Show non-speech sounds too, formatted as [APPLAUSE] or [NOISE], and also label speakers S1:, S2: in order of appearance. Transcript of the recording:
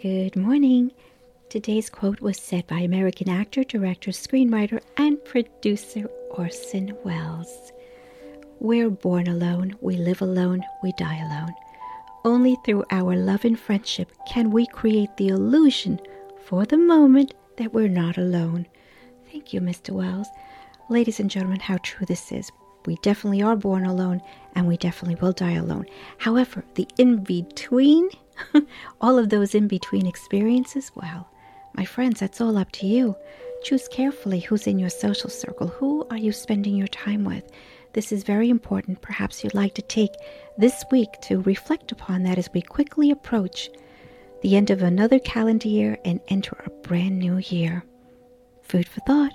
S1: Good morning. Today's quote was said by American actor, director, screenwriter, and producer Orson Welles. We're born alone, we live alone, we die alone. Only through our love and friendship can we create the illusion for the moment that we're not alone. Thank you, Mr. Welles. Ladies and gentlemen, how true this is. We definitely are born alone and we definitely will die alone. However, the in between, [LAUGHS] all of those in between experiences, well, my friends, that's all up to you. Choose carefully who's in your social circle. Who are you spending your time with? This is very important. Perhaps you'd like to take this week to reflect upon that as we quickly approach the end of another calendar year and enter a brand new year. Food for thought.